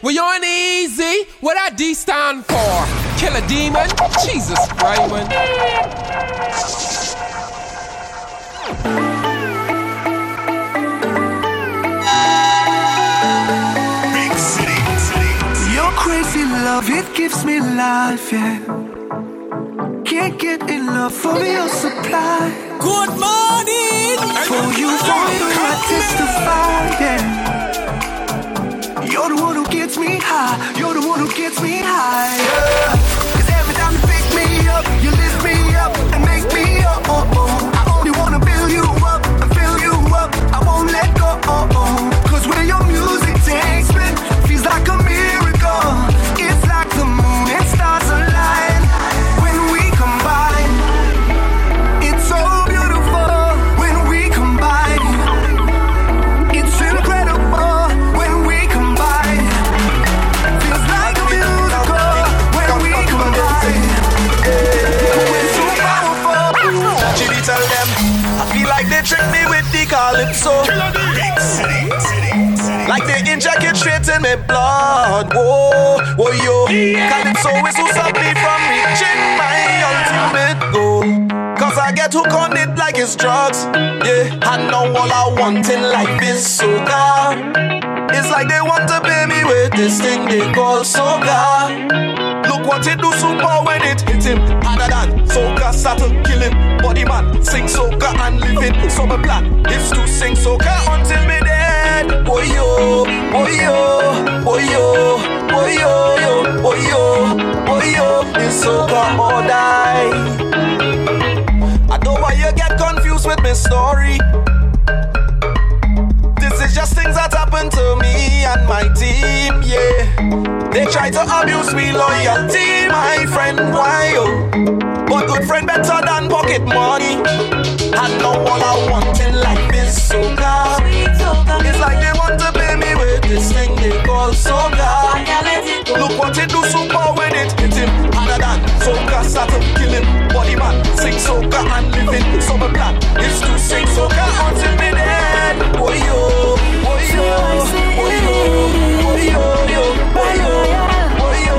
Well, you ain't easy. What that D stand for? Kill a demon? Jesus, Raymond. Big city, city. Your crazy love, it gives me life, yeah. Can't get enough of your supply. Good morning. For you, for you, I testify, yeah. You're the one who gets me high. You're the one who gets me high. Yeah. Cause every time you pick me up, you lift me up and make me up. I only wanna build you up and fill you up. I won't let go. Calypso. Like they inject it straight in my blood. Whoa, whoa, yo. Calypso is who stop me from reaching my ultimate goal. Cause I get hooked on it like it's drugs. Yeah, I know all I want in life is soca. It's like they want to pay me with this thing they call soca. Look what it do super when it hit him harder than soca start to kill him. Body man sing soca and live it. So my plan is to sing soca until me dead. Boy yo, boy yo, boy yo, boy yo, yo, boy yo, boy yo. It's soca or die. I know why you get confused with my story. This is just things that happen to me and my team, yeah. They try to abuse me loyalty, my friend, why oh? But good friend better than pocket money. I know all I want Look what it do super when it hit him harder than soca to kill him. Body man sing soca and. So my plan is to sing soca until me dead. Oh yo, oh yo, oh yo, oh yo, oh yo, oh yo.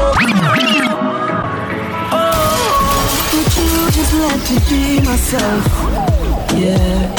Would you just let me be myself? Yeah.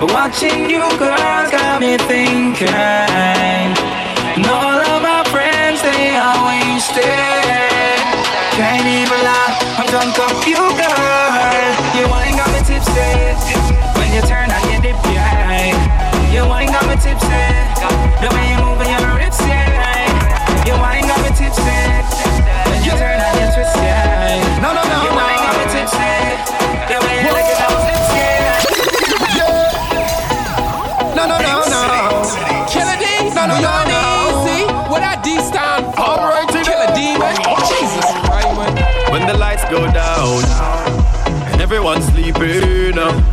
But watching you girls got me thinking. And all of my friends, they are wasted. Can't even lie, I'm drunk off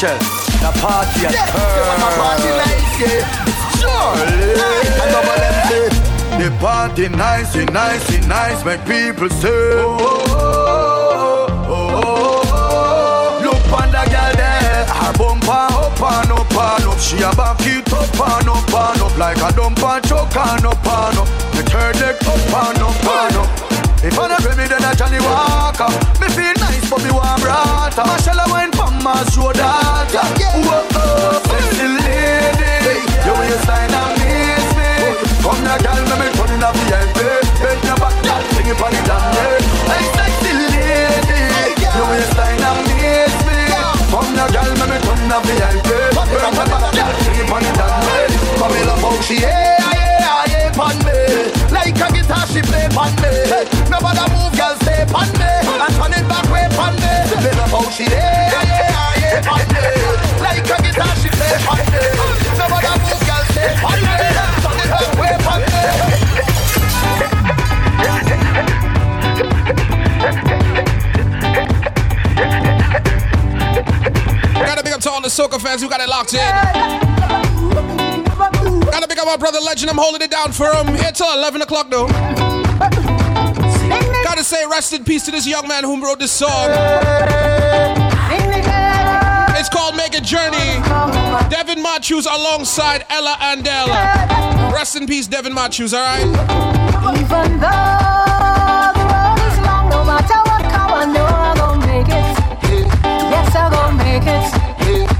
Marshall, the party at The party nice, nice, nice, make people say. Oh, oh, oh, oh. Look on the girl there, her bumper up and up and up. She a back it up and up and up like a dump and choke and up and up. The third leg up and up and up. If I not me, then I Johnny Walker. Me feel nice, but me want brata. Marshall, I from my shoulder. Whoa, oh, sexy lady, your waistline amaze me. Come now, girl, let me turn in a VIP. Bend your back, girl, sing it on the damn. Hey, sexy lady, your waistline amaze me. Come now, girl, let me turn in a VIP. Bend your back, girl, sing it on the damn. Come here, love how she yeah, yeah, yeah, pon me. Like a guitar, she play pon me. Nobody move, girl, stay pon me. How she yeah, yeah, yeah. Like a guitar, she play pon me. Nobody move, girl, me. Gotta big up to all the soca fans who got it locked in. Gotta big up my brother Legend. I'm holding it down for him here till 11 o'clock though. Gotta say rest in peace to this young man who wrote this song. It's called Make a Journey. Devon Matthews alongside Ella and Ella. Rest in peace, Devon Matthews, alright? Even though the road is long, no matter what come, I know I'm gonna make it. Yes, I'm gonna make it.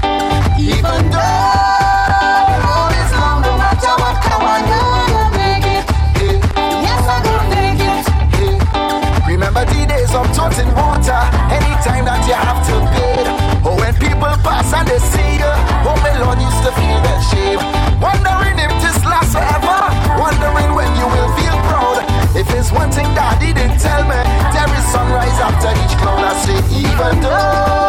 One thing daddy didn't tell me. There is sunrise after each cloud I say even though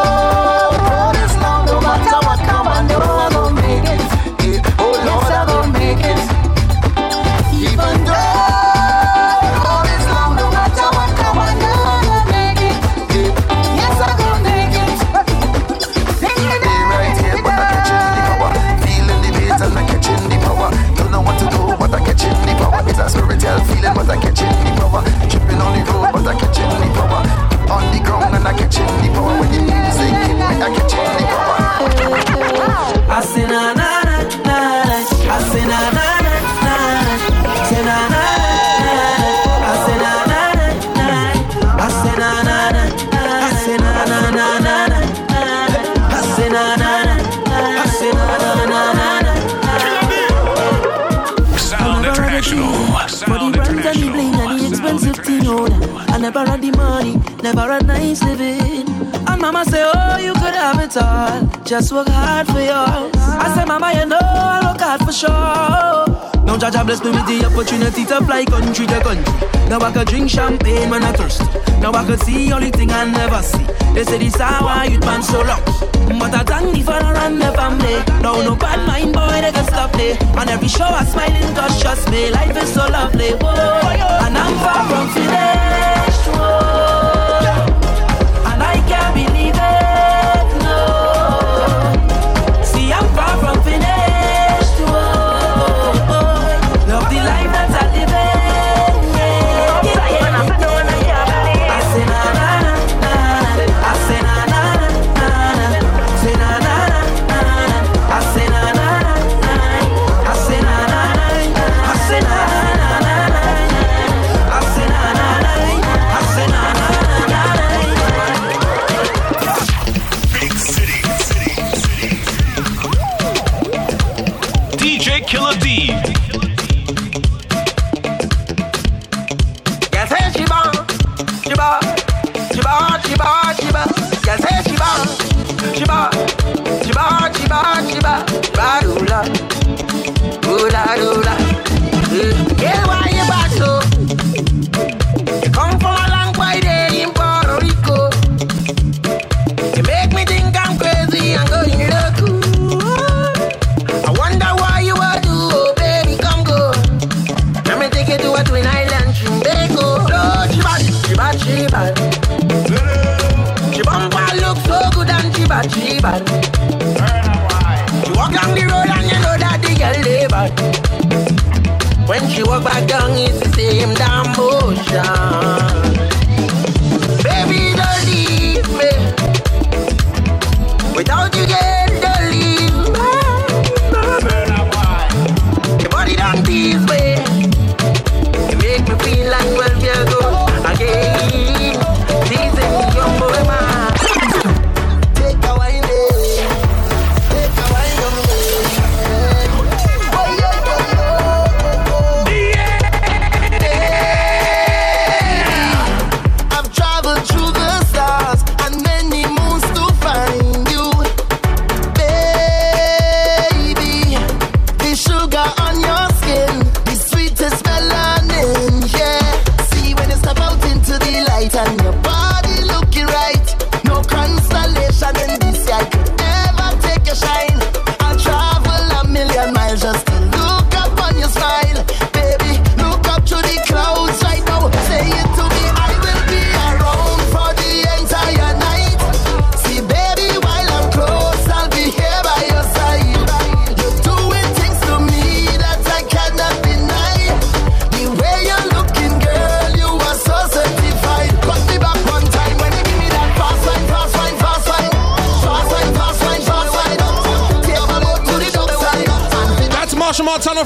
never a nice living. And mama say, Oh, you could have it all. Just work hard for yours. I say, Mama, you know I work hard for sure. Now Jaja bless me with the opportunity to fly country to country. Now I could drink champagne when I thirst. Now I could see only thing I never see. They say this how I youth man so lucky. But I thank the father and the family. Now no bad mind boy they can stop me. On every show I smiling cause trust me life is so lovely. Whoa. And I'm far from feeling. gang is the same damn motion. Baby, don't leave me without you, yeah.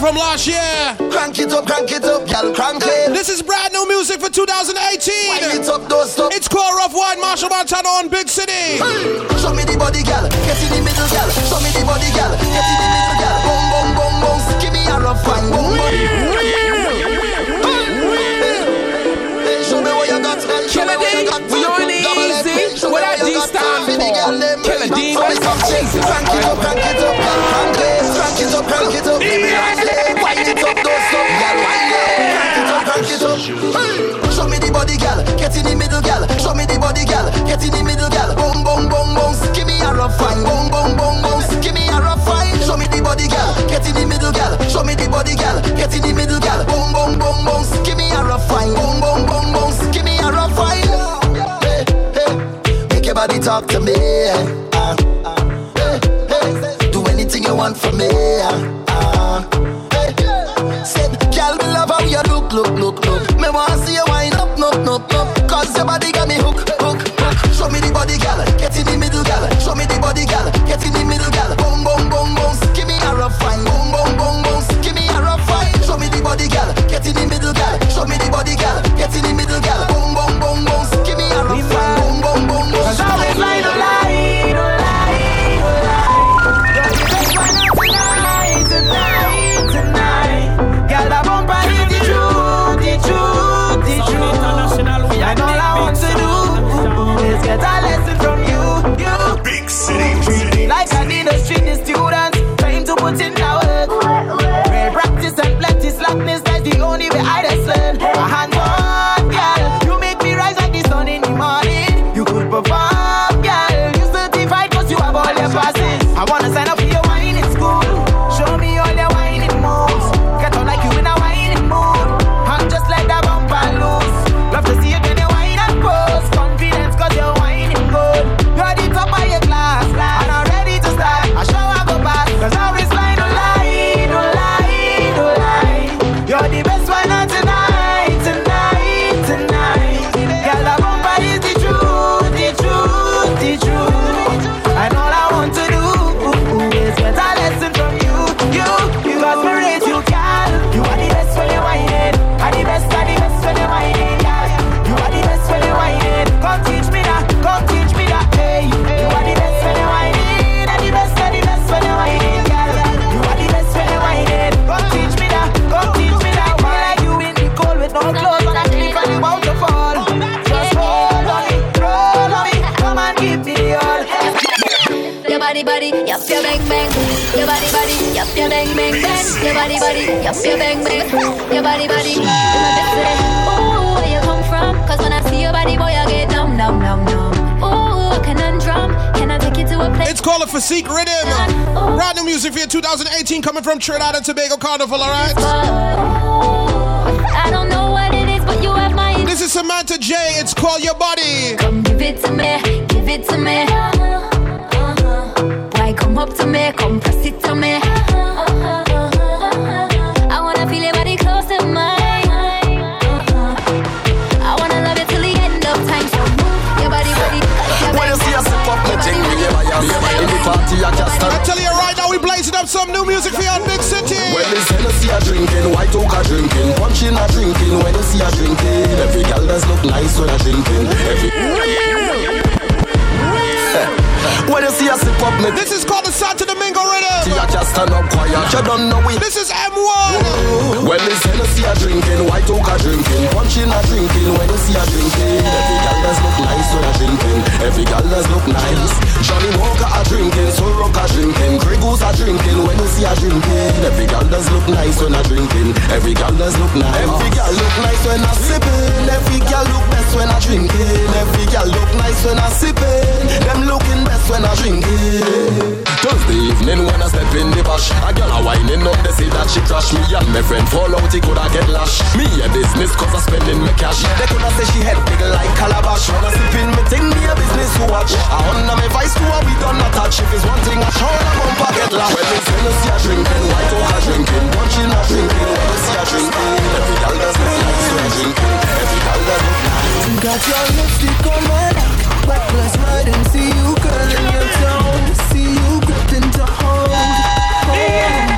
from last year. Crank it up, crank it up, y'all crank it. This is brand new music for 2018. Crank it up, don't stop. It's core of wine, Machel Montano on Big City. Hey. Show me the body, girl. Get in the middle, girl. Show me the body, girl. get in the middle, girl. Boom, boom, boom, boom. Give me a rough fine. Boom, boom, boom, boom. Give me a rough fine. Show me the body, girl. Get in the middle, girl. Show me the body, girl. Get in the middle, girl. Boom, boom, boom, boom. Give me a rough fine. Boom, boom, boom, boom. Give me a rough fine. Hey, hey. Make your body talk to me. Uh, uh. Hey, hey. Do anything you want for me. Uh. Body body, your bang bang. Your body body, yup your bang bang bang. Your body body, yup your bang bang. Your body body. You my best friend. Ooh, where you come from? Cause when I see your body, boy, I get numb, numb, numb, numb. Ooh, conundrum. Can I take you to a place? It's called a Physique Rhythm. Brand new music for you 2018 coming from Trinidad and Tobago Carnival, alright? I don't know what it is, but you have my. This is Samantha J. It's called Your Body. Come give it to me, give it to me. Why come up to me, come press it to me. I wanna feel your body close to mine. I wanna love you till the end of time. So move your body, body. When you see a sip up me thing, me by your In the party I just stand I'm telling you right now, we blazing up some new music for you in Big City. When it's Hennessy a drinking, white oak a drinking Punching a drinking, when you see a drinking Every girl does look nice when a drinking Every When you see a sip up me This is called the Santo Domingo Rhythm. Stand up quiet, you don't know it. This is M1. When it's Hennessy a drinking, white oak a drinking. Punching a drinking, when you see a drinking. Every girl does look nice when a drinking. Every girl does look nice. Johnny Walker a drinking, Soul Rock a drinking. Grey Goose a drinking, when you see a drinking. Every girl does look nice when a drinking. Every girl does look nice. Every girl look nice when a sipping. Every girl look best when a drinking. Every girl look nice when a sipping. Them looking best when a drinking. Thursday evening when I step in the bash. A girl a whining up, they say that she crash. Me And my friend fall out, he coulda get lash Me a business cause I spending my cash. They coulda say she head big like calabash. When I sip in me thing, me a business to watch. I under me vice to a we done not touch? If it's one thing I show bumper get lash When it's Hennessy a drinking, white oak a drinking Punching a drinking, when you see a drinking. Every girl does look nice when drinking Every girl does look nice Got your lipstick on my ride and see you girl in your town See you gripping to Hold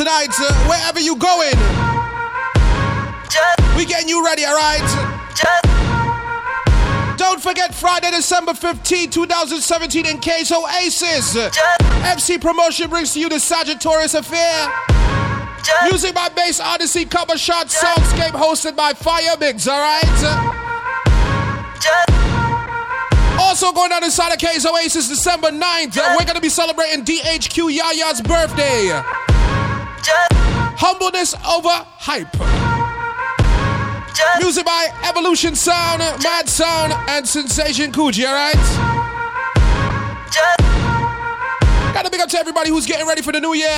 tonight, uh, wherever you going. We getting you ready, alright? Don't forget Friday, December 15, 2017 in case Oasis. FC Promotion brings to you the Sagittarius Affair. Music by Bass Odyssey, cover shot, soundscape hosted by Fire Mix, alright? Also going on inside of Case Oasis December 9th, uh, we're gonna be celebrating DHQ Yaya's birthday. Humbleness over hype. Music by Evolution Sound, Mad Sound, and Sensation Coogee, alright? Gotta big up to everybody who's getting ready for the new year.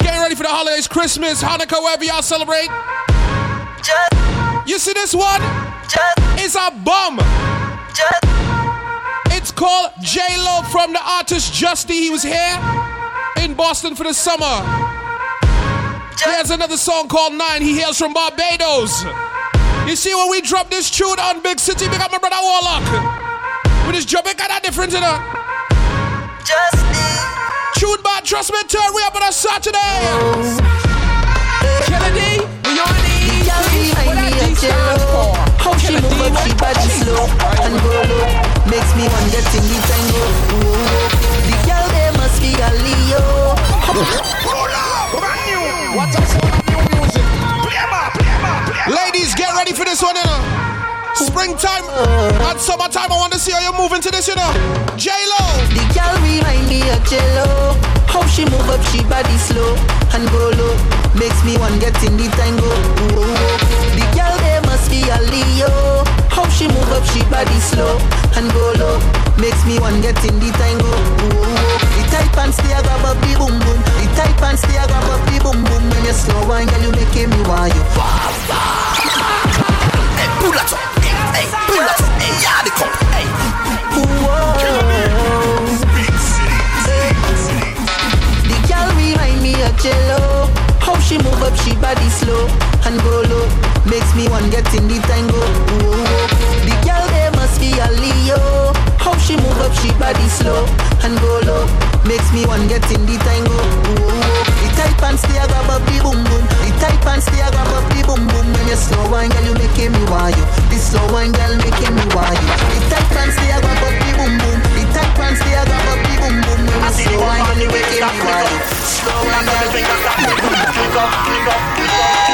Getting ready for the holidays, Christmas, Hanukkah, wherever y'all celebrate. You see this one? It's a bum. It's called J Lo from the artist Justy. He was here in Boston for the summer. He has another song called Nine. He hails from Barbados. You see, when we drop this tune on Big City, big up my brother Warlock. With this drum, it got a difference, you know. Tune bad, trust me, turn we up on a Saturday. Killer D, we on easy. What that D stand for? How she Killer move up, she demon. body slow and go low Makes me want get in the tango Ooh, ooh. The girl there must be a Leo Ladies, get ready for this one, you know. Springtime and summertime, I want to see how you're moving to this, you know. J Lo. The girl remind me of Jello How she move up, she body slow and go low Makes me want get in the tango Ooh, ooh. The girl there must be a Leo up, she move up, she body slow and go low. Makes me one get in the tango. The tight pants they grab up the boom boom. The tight pants they grab up the boom boom. When you slow wine, girl, you make me want you. Hey, pull that up. Hey, pull that up. Hey, yeah, the cup. Hey, whoa. The girl remind me of Jello. How she move up, she body slow and go low getting the tango. Ooh, the girl there must be a Leo. How she move up, she body slow and go low. Makes me want get in the tango. Ooh, the tight pants they grab up the boom boom. The tight pants they grab up the boom boom. When you slow wine, girl, you making me want you. The slow wine, girl, making me you. The tight pants they grab up the boom boom. The tight pants they grab up the boom boom. When you slow wine, girl, you making me you. Slow wine, girl, click up, click up, click up, click up.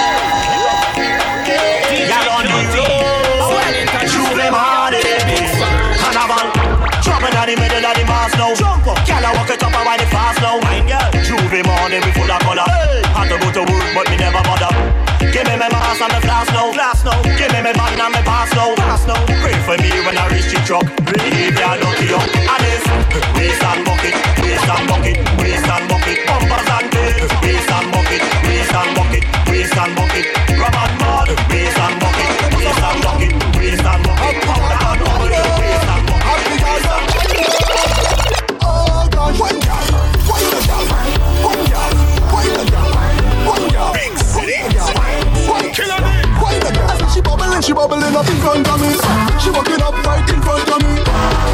Me mask and my flask now. Flask now. Give me my van and my pass now. Pass now. Pray for me when I reach the truck. Believe me, I lucky up. And it's waist and bucket, waist and bucket, waist and bucket. Bumpers and she bubbling, up in front of me. She walking up right in front of me,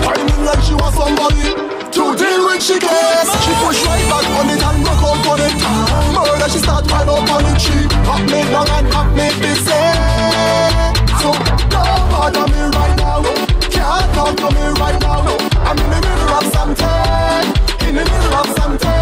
whining like she was somebody to deal with. She gets, she push right back on it and rock out on it. Murder, she start right up on it. She pop me down and pop me busy. So don't bother me right now. Can't talk to me right now. I'm in the middle of something. In the middle of something.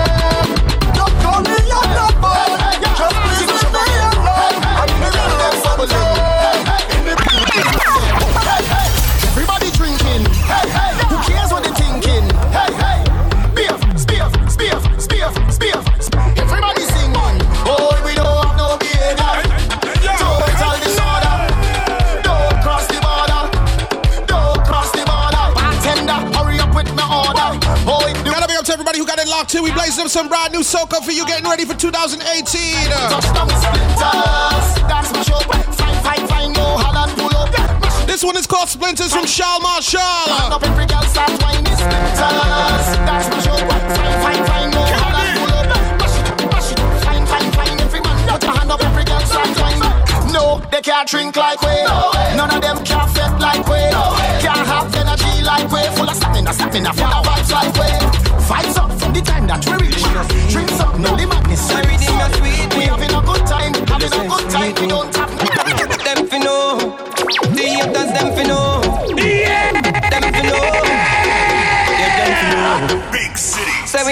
In. Up some brand new soca for you, getting ready for 2018. touchdown splinters. That's my show. Fine, fine, fine. No Holland pull up. Mash it This one is called Splinters from Charles Marshall. No they can't drink like we. None of them can fed like we. Can't have energy like we. Full of stamina, stamina, full of vibes like we. Vibes up the time that we reach. Drinks up, know the madness. Everything sweet. We having a good time, having a good time. We don't have Them fi know. The haters them fi know.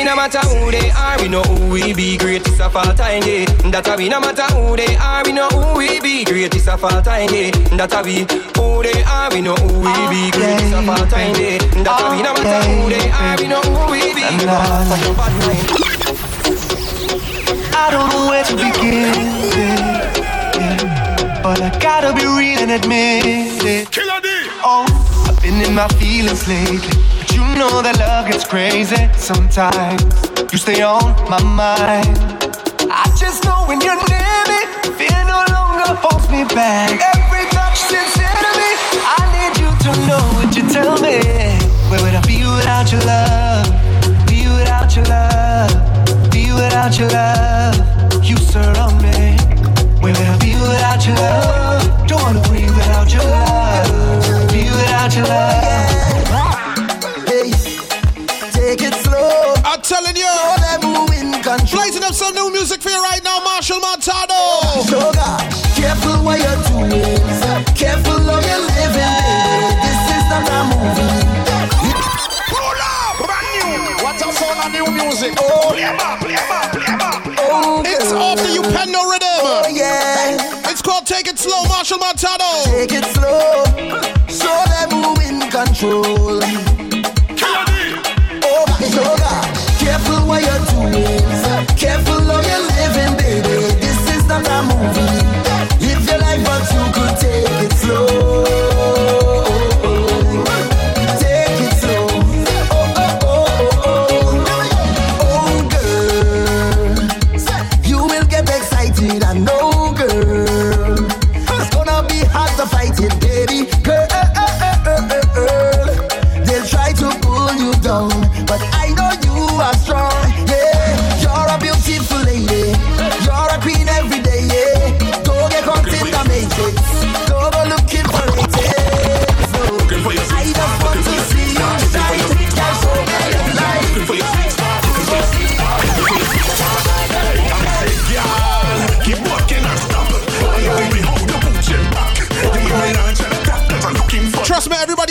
No matter who they are, we know who we be. Greatest of all time, yeah. That a we no matter who they are, we know who we be. Greatest of all time, yeah. That a we who they are, we know who we be. Greatest of all time, yeah. That a we no matter who they are, we know who we be. Fuck your bad mind. I don't know where to begin, yeah, yeah. but I gotta be real and admit it. Killer D. Oh, I've been in my feelings lately, but you know that love gets crazy sometimes. You stay on my mind. I just know when you're near me, fear no longer holds me back. Every touch sincere to. I need you to know what you tell me. Where would I be without your love? Be without your love? Be without your love? You surround me. Where would I be without your love? Don't wanna breathe without your love. Be without your love. Telling you, All them who in control. blazing up some new music for you right now, Machel Montano. So gosh, careful what you're doing. Careful how you're living, baby. This is not a movie. Pull up, brand new. What's up, sound of new music? Oh, Play up, play up, play up. oh, It's off the Upendo Oh, rhythm. yeah. It's called Take It Slow, Machel Montano. Take it slow. Show them who in control.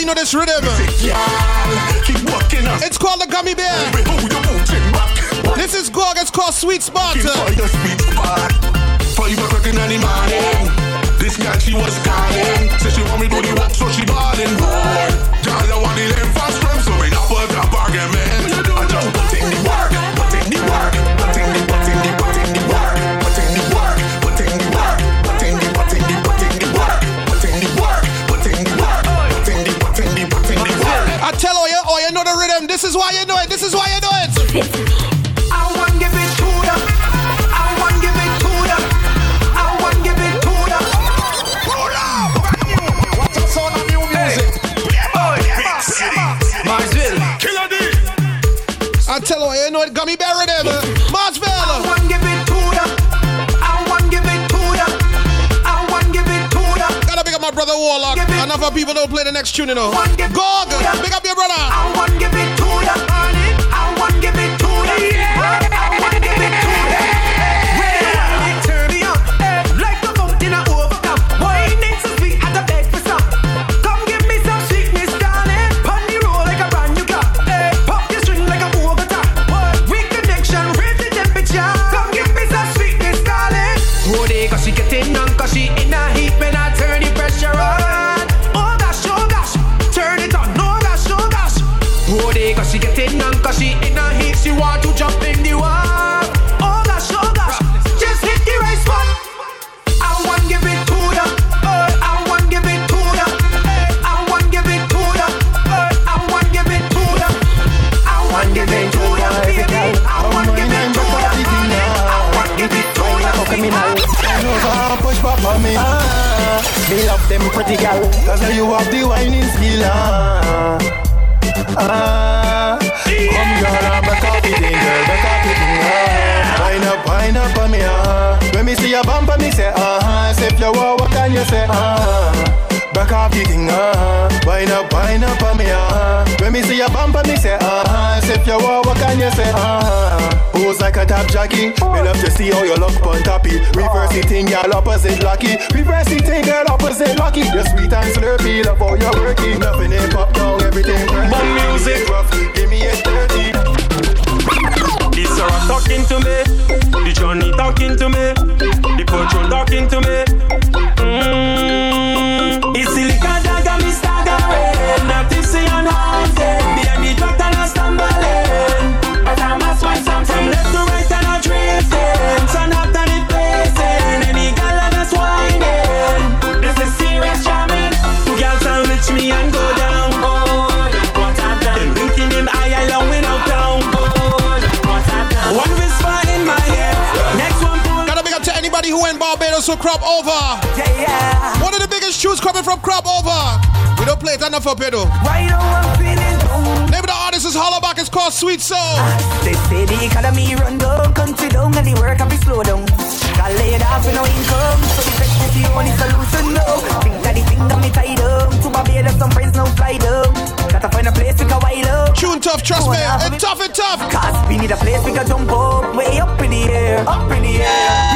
Know this rhythm. It's called the Gummy Bear. This is Gorg. It's called Sweet Spot. For. Five o'clock in the morning. This girl she was calling. Said she want me do the walk, so she ballin'. Boy, girl I want the don't play the next tune, you know. One give- Gorg, Yeah. big up your brother. Love them pretty gal, cause now you have the whining skill. Ah, ah, come girl, I'm a copy thing, girl, the copy thing. Ah, wind up, wind up on me. Ah, when me see a bumper, me say, ah, say if you want, what can you say? Ah. Back off the thing, ah Wind up, wind up on me, ah When me see a bumper, me say, Say if you want, what can you say, ah Pose like a top jockey? Me love to see how you look on toppy. Reverse the thing, girl, opposite lucky. Reverse the thing, girl, opposite lucky. You're sweet and slurpy, love how you're working. Nothing ain't pop down, everything Bum music. Rough, give me a 30 The Sarah talking to me, the Johnny talking to me, the Pocho talking to me. Mm. Crop Over. Yeah, yeah. One of the biggest tunes coming from Crop Over. We don't play it enough up here though. Right now I'm feeling down. Name of the artist is Hollaback. It's called Sweet Soul. They say the economy run down, country down, and the work have be slow down. Got laid off with no income, so the flex is the only solution. No, think that the thing got me tied up. To Barbados, some friends no fly down. Gotta find a place we can wild up. Tune tough, trust me. It's tough, it's tough. Cause we need a place we can jump up, way up in the air, up in the air.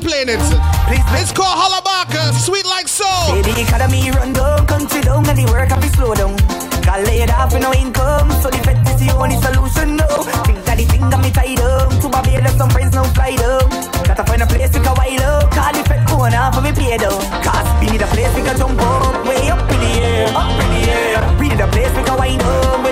Playing it. Please, It's called Hollaback. uh, Sweet like soul. Say the economy run down, country down, and the work have to slow down. Got laid off with no income, so the vet is the only solution. No, think that the thing got me tied up. To my Barbados, some friends no fly down. Gotta find a place we can wild up. Call the vet going off for me pay down. Cause we need a place we can jump up, way up in the air, up in the air. We need a place we can wind up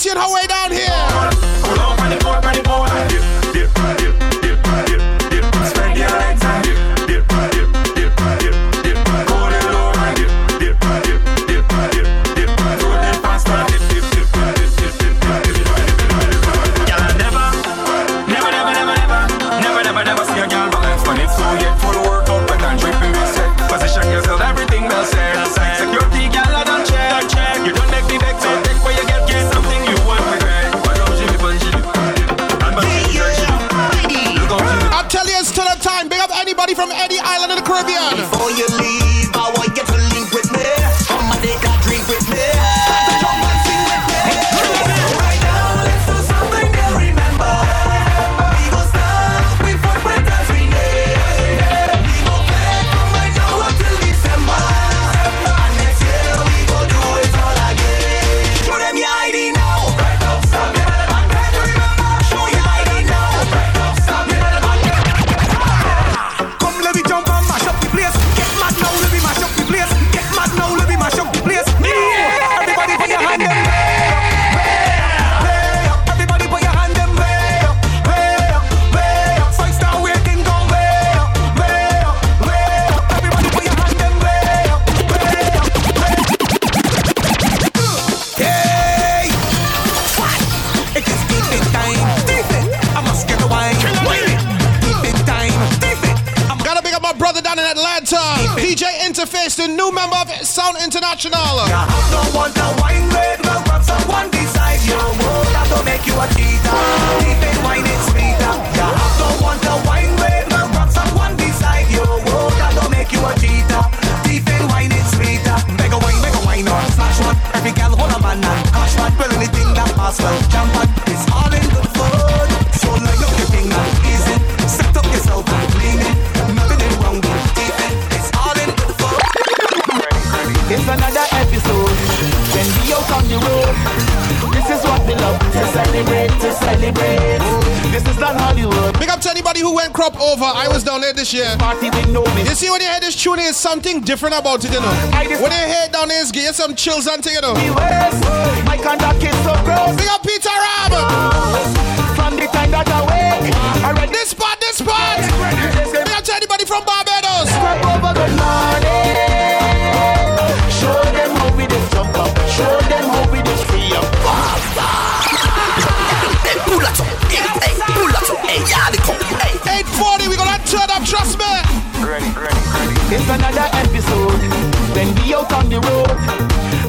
Let's see it her way down here. Winter, DJ Interface, the new member of Sound International. You have no want to wine with, well grab someone beside you. That don't make you a cheater, Deep even wine it's sweeter. You have no want to wine with, well grab someone beside you. That don't make you a cheater, Deep even wine it's sweeter. Mega wine, mega wine or slash one. Every girl hold a man and cash one. Well anything that pass well, jump on. out on the road. This is what we love to celebrate, to celebrate. This is not Hollywood. Big up to anybody who went crop over. I was down there this year. Party with no You see, when you hear this tune, there's something different about it, you know. When you hear down there, it's get some chills and thing, you know. My conduct is so gross. Big up Peter Ram. From the time that I wake. This part, this part. Big up to anybody from Barbados. It's another episode. Then we out on the road,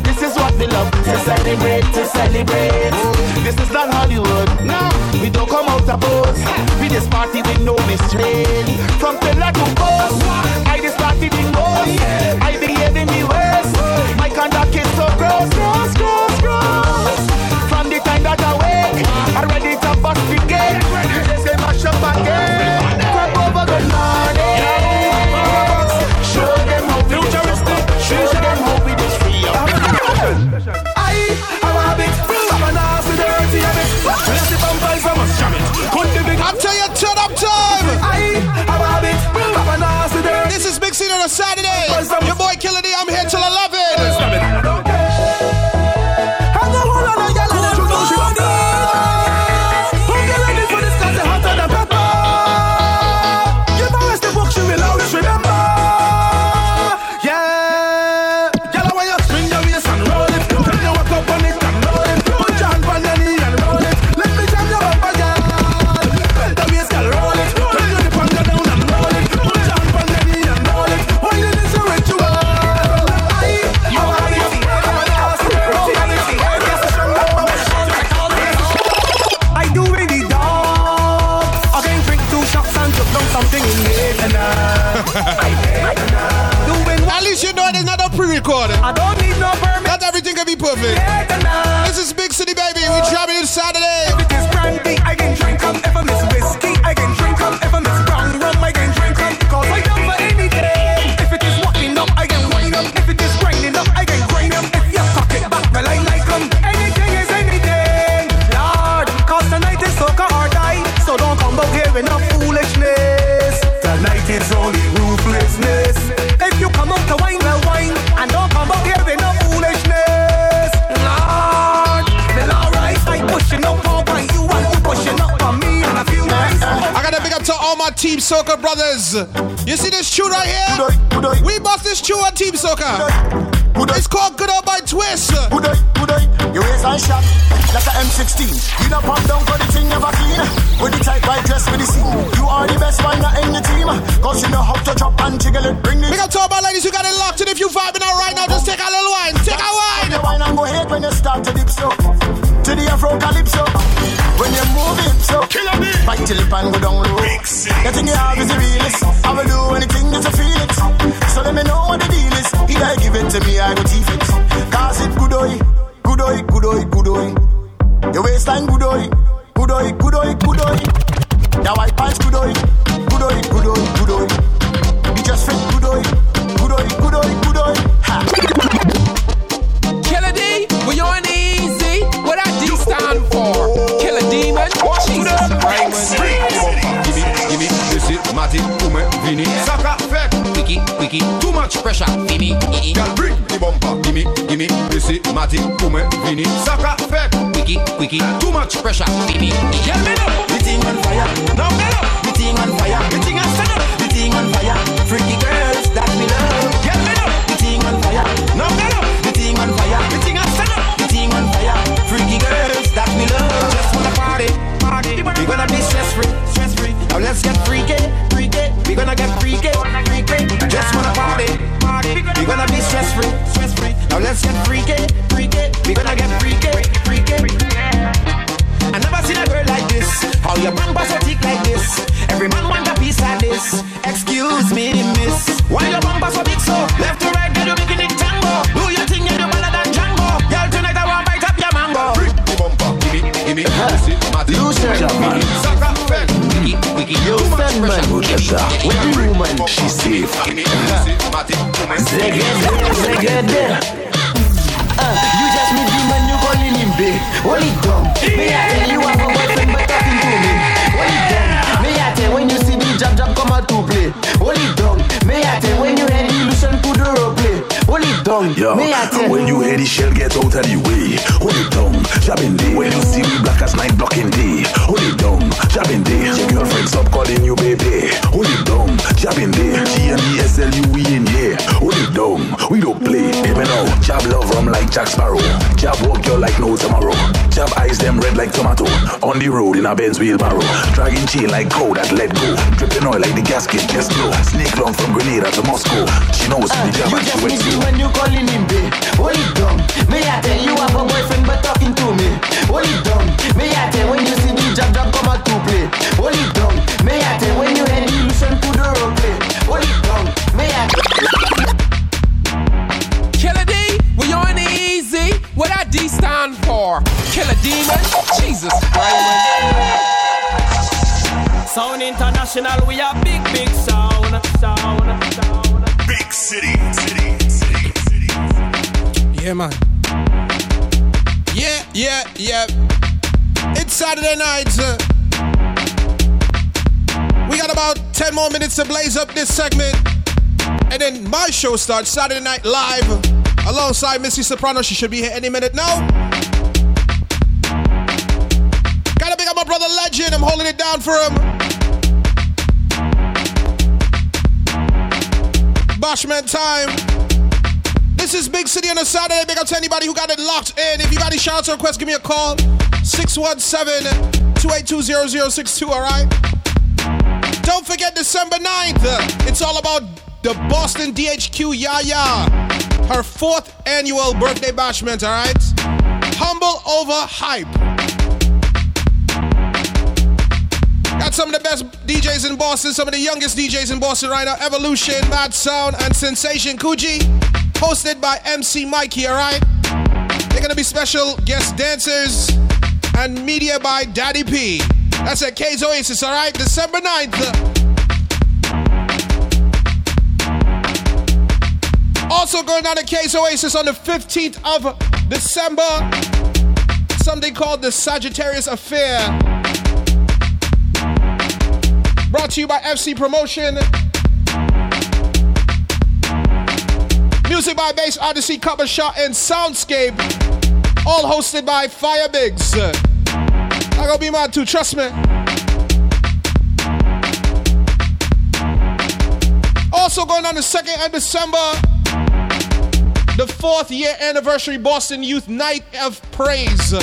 this is what we love to celebrate, to celebrate. This is not Hollywood. No, we don't come out of boats. We just party with no restraint. From Tela to Boss, I just party with no. I behave in the worst. My conduct is so gross, gross, gross, gross. From the time that I wake, I'm ready to bust the gate. Team Soca brothers. You see this tune right here? We bust this tune on Team Soca. It's called Good Up by Twist. Good day, good day. Your waistline shot like a M16. You know pump down for the thing never clean. With the tight white dress with the scene. You are the best one in the team. Cause you know how to chop and jiggle it. Bring this. Big up to all my ladies who got it locked in. If you vibing out right now, just take a little wine. Take a wine. The wine and go ahead when you start to dip so. To the Afro calypso. When you move it so. Killer me. Bite till lip and go down low. The thing you have is the realest. I will do anything just to feel it. So let me know what the deal is. Either give it to me, I go teeth it. Cause it good oi. Good oi, good oi, good oi. Your waistline good oi. Good oi, good oi, good oi. Your white pants good oi. Good oi, good oi, good oi. You just fit good oi. Good oi, good oi, good oi. Ha. Killer D, we on easy. Vini. Saka, fake, wiki, wiki. Too much pressure, Vini. Girl, bring the bumper. Gimme, gimme, this is Matty, Ume, Vini. Saka, fake, wiki, wiki. Too much pressure, Vini. Yeah, me know. The thing on fire. No, me know. The thing on fire. The thing on up. The thing on fire. Freaky girls that me love. Yeah, me know. The thing on fire. No, me know. The thing on fire. The thing on up. The thing on fire. Freaky girls that me love. Just wanna party, party. We gonna be stress free, stress free. Now let's get freaky. We gonna get freaky, Zegede. Uh, you just meet the man you calling him babe. Hold it down. Me I tell you have a boyfriend but talking to me. Hold it down. Me I tell when you see the jab jab come out to play. Hold it down. Me I tell when you hear the illusion put the role play. Hold it down. Yo, Me tell when you hear the shell get out of the way, hold it down, jabbing day. When you see me black as night blocking day, hold it down, jabbing day. Your girlfriend stop calling you baby, hold it down, jabbing day. G and the SLU we in here, hold it down, we don't play. Even now, jab love rum like Jack Sparrow, jab walk girl like no tomorrow, jab eyes them red like tomato. On the road in a Benz wheelbarrow, dragging chain like cow that let go, dripping oil like the gasket just blow. Snake long from Grenada to Moscow, she knows uh, the jab You and she just went meet the slow. man you calling him babe. Hold it down. Me I tell you have a boyfriend but talking to me. Hold it down. Me I tell when you see the jab jab come out to play. Hold it down. Me I tell when you hear the illusion to the role play. Hold it down. Me I Killer D, we on easy. What that D stand for? Killer Demon. Jesus Christ. Sound international, we are big, big sound. Sound, sound. Big city, city, city, city. Yeah, man. Yeah, yeah. It's Saturday night. uh, We got about 10 more minutes to blaze up this segment. And then my show starts Saturday Night Live alongside Missy Soprano. She should be here any minute now. Gotta big up my brother Legend. I'm holding it down for him. Bashman time. This is Big City on a Saturday. Big up to anybody who got it locked in. If you got any shoutouts or requests, give me a call. 617 282 0062, all right? Don't forget December 9th. uh, It's all about the Boston DHQ Yaya. Her fourth annual birthday bashment, all right? Humble over hype. Got some of the best DJs in Boston, some of the youngest DJs in Boston right now. Evolution, Mad Sound, and Sensation Kuji. Hosted by MC Mikey, alright? They're gonna be special guest dancers and media by Daddy P. That's at K's Oasis, alright? December 9th. Also going on at K's Oasis on the 15th of December. Something called the Sagittarius Affair. Brought to you by FC Promotion. Music by Bass Odyssey, Copper Shot, and Soundscape. All hosted by Fire Bigs. I gonna be mad too, trust me. Also going on the 2nd of December, the fourth year anniversary Boston Youth Night of Praise.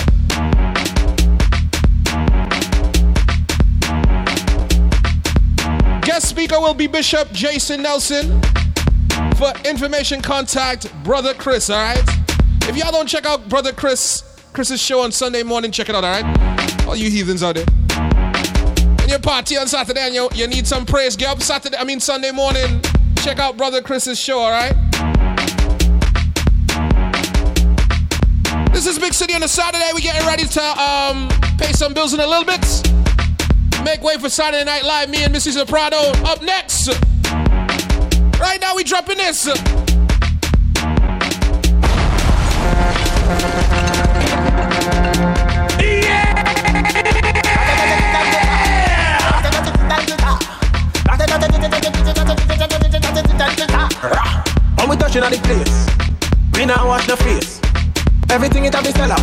Guest speaker will be Bishop Jason Nelson. For information, contact Brother Chris, alright? If y'all don't check out Brother Chris, Chris's show on Sunday morning, check it out, alright? All you heathens out there. When you party on Saturday and you, you need some praise, get up Saturday, I mean Sunday morning, check out Brother Chris's show, alright? This is Big City on a Saturday. We're getting ready to um, pay some bills in a little bit. Make way for Saturday Night Live. Me and Missy Soprano up next. Right now, we dropping this. When we touching on the place, we now wash the face. Everything it have out.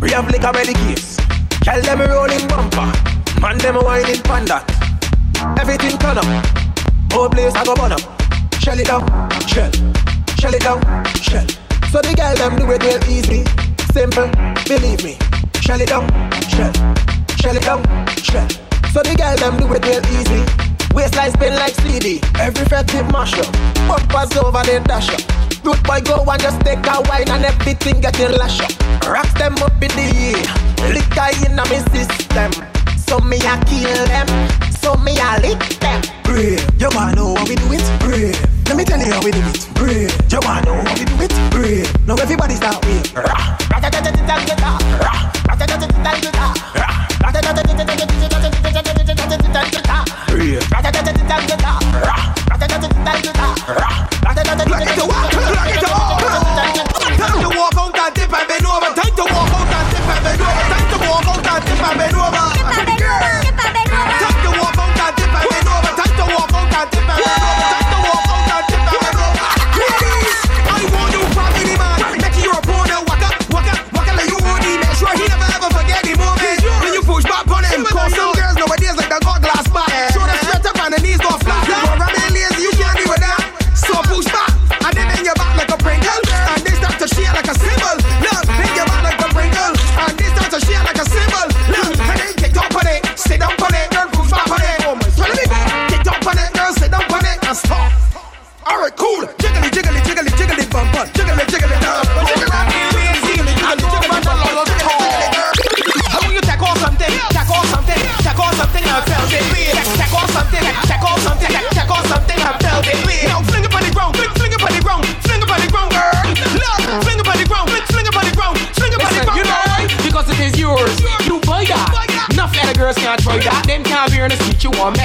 We have liquor ready case. Tell them rolling bumper. Man them whining panda. Everything turn up. Whole place I go burn up. Shell it down, shell. Shell it down, shell. So the girl them do it real easy. Simple, believe me. Shell it down, shell. Shell it down, shell. So the girl them do it real easy. Waistline spin like CD. Every fret tip mash up. Bumpers over the dash up. Good boy go and just take a wine and everything getting lash up. Rocks them up in the air. Liquor in my system. So me a kill them. So me a lick them. Brave. You wanna know how we do it? Brave. Let me tell you how we do it. Brave. You wanna know how we do it? Brave. Now everybody start with. Time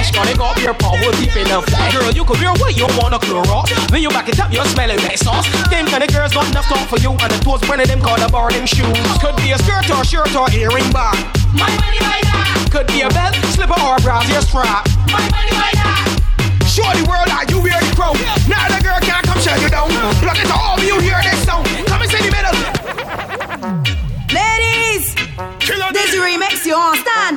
street. You want mesh, gonna go up your power deep enough. Girl, you could wear what you want to clear up. When you back it up, you smell it like sauce. Them kind of girls got enough talk for you, and the toes one of them called a bar them shoes. Could be a skirt or shirt or earring bar. My money by that. Could be a belt, slipper or a brassiere strap. My money by that. Show the world that you wear the crown. Now the girl can't come shut you down. Plug it to all of you hear this sound. Come and see the middle. Ladies, this remix you understand?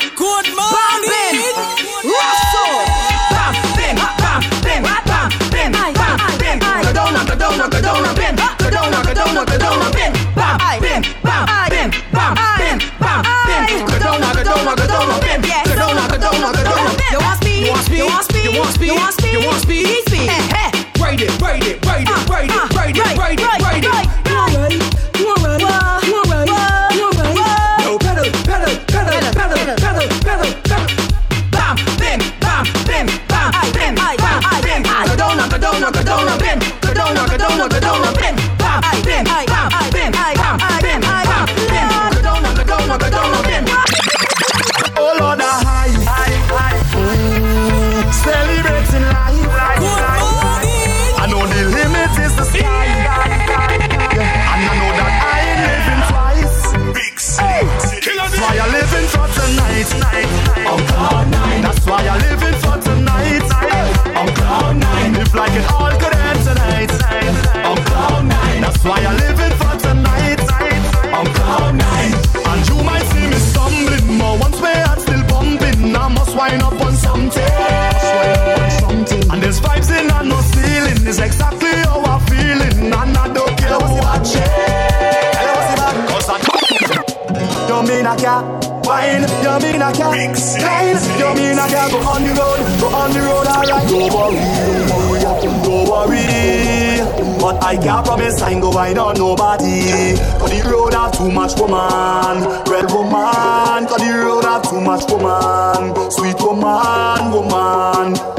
Down, go down, go down, bim. Bam, bim, bam, bim, bam, bim, bam, bim. Go down, go down, go down, bim. Go down, go down, go down, bim. You want speed? You want speed? You want speed? You want speed? You want speed? You want speed? Need speed. Hey, hey. Ride it, ride it, ride it, ride it, ride it, ride it, ride it. Mean I can't wine, you mean I can't climb, you mean I can't go on the road, go on the road, alright. Don't worry, don't worry, don't worry. But I can't promise I ain't go wine on nobody. Cause the road have too much woman, red woman. Cause the road have too much woman, sweet woman, woman.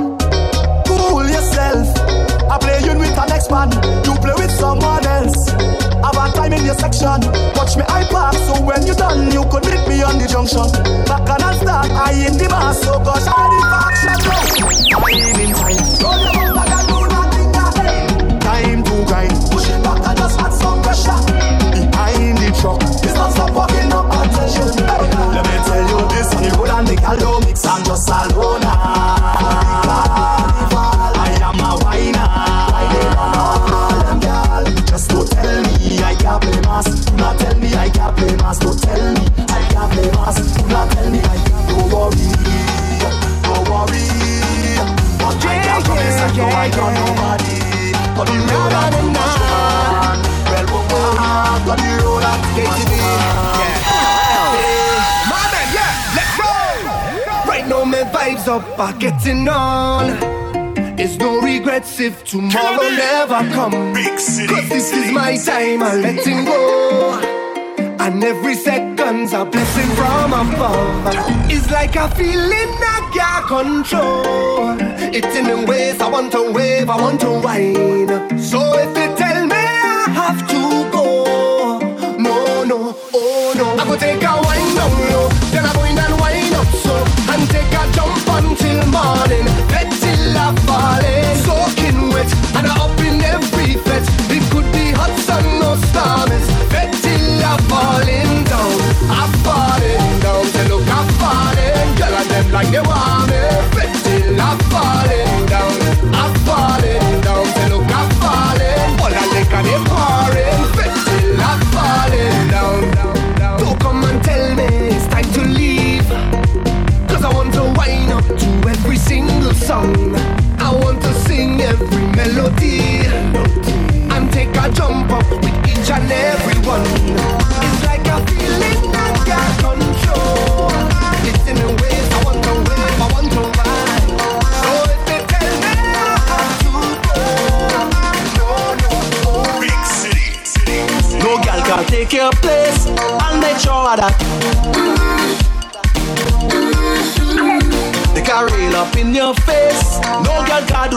Your section. Watch me I park so when you done, you could meet me on the junction. Back and I start, I in the mass, so gosh, I ready for action now. I ain't in time. Do. Time to grind. Push it back and just add some pressure. Behind the not up let me tell you this on the road and the gal don't mix just alone. Vibes up are getting on. There's no regrets if tomorrow never come. Cause this is my time, I'm letting go. And every second's a blessing from above. It's like a feeling I can't control. It's in the ways I want to wave, I want to whine. So if you tell me I have to go, no, no, oh no. I go take a wine down low, morning. Till I'm falling, soaking wet, and I up in every fet. It could be hot sun or storms.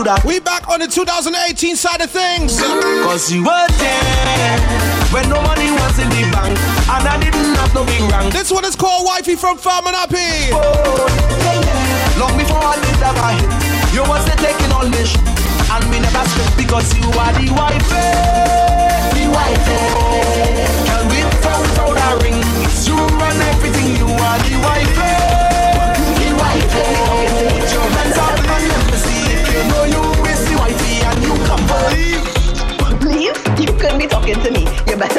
That. We back on the 2018 side of things. Cause you were there when no money was in the bank. And I didn't have no big rank. This one is called Wifey from Farm and Happy. Oh, long before I did that, I hit. You was the taking all this. And me never strip because you are the wifey.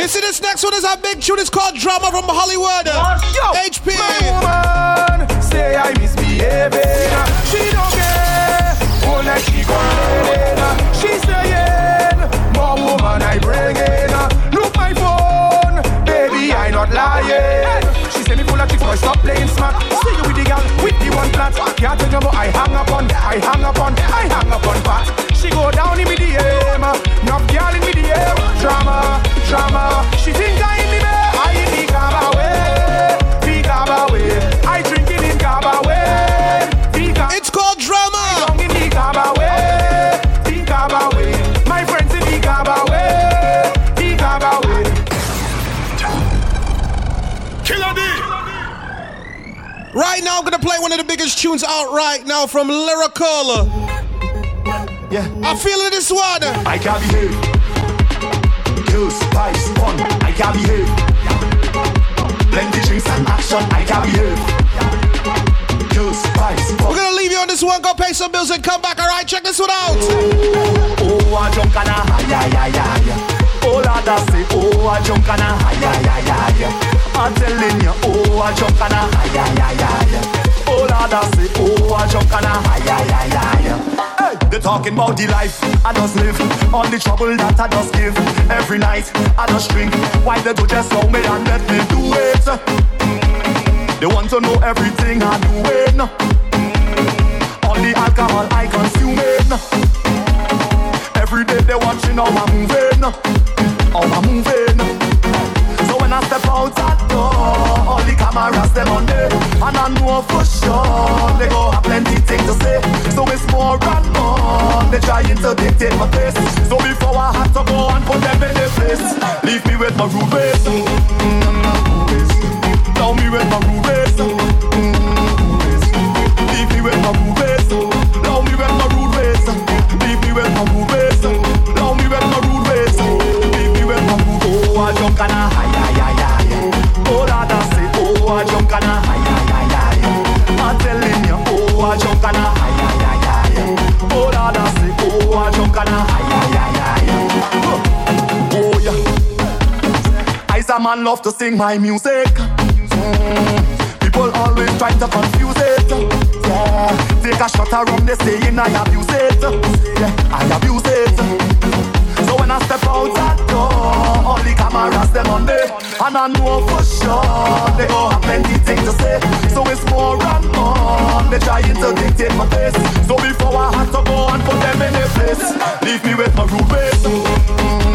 You see, this next one is our big tune. It's called Drama from Hollywood. HP. woman say I misbehaving. She don't care. Oh, she complaining. She saying, more woman I bring in. Look my phone, baby I not lying. She say me full of tricks, boy stop playing smart. See you with the girl with the one flat. Can't tell you I hang up on, I hang up on, I hang up on pat. She go down in me DM, enough girl in me DM. Drama, drama. Now, I'm gonna play one of the biggest tunes out right now from Lyrikal. Yeah. I'm feeling this one. I can't behave. Girls, spice, fun, I can't behave. Plenty drinks and action, I can't behave. Girls, spice, fun. We're gonna leave you on this one. Go pay some bills and come back. All right, check this one out. Oh, I jump and a high, yeah, yeah, yeah, yeah. Oh, Lord, I say, oh, I jump and a high, yeah, yeah, yeah, yeah. I'm telling you, oh, I jump and a high, yeah, yeah, I say, oh, I and. Hey, they talking about the life I just live, all the trouble that I just give. Every night I just drink, why they do just so me and let me do it. They want to know everything I'm doing. All the alcohol I consuming. Every day they watching how I'm moving, how I'm moving. I step out that door, all the cameras them on there, and I know for sure they go have plenty things to say. So it's more and more they trying to dictate my pace. So before I had to go and put them in their place, leave me with my rude ways. Now me with my rude ways. Leave me with my rude ways. Me with my rude ways. Leave me with my rude ways. Me ways. Leave me with my rude oh, I high, I jump and I high, high, high, high. I'm telling you, oh, I jump and I high, high, high, high. Oh, that I say, oh, I jump and I high, high, high, high. Oh, yeah. I's a man love to sing my music. Mm. People always try to confuse it. Yeah. Take a shot rum, they saying I abuse it. Yeah, I abuse it. When I step out that door, all the cameras them on me, and I know for sure they all have plenty things to say. So it's more and more they trying to dictate my face. So before I have to go and put them in their place, leave me with my roofies.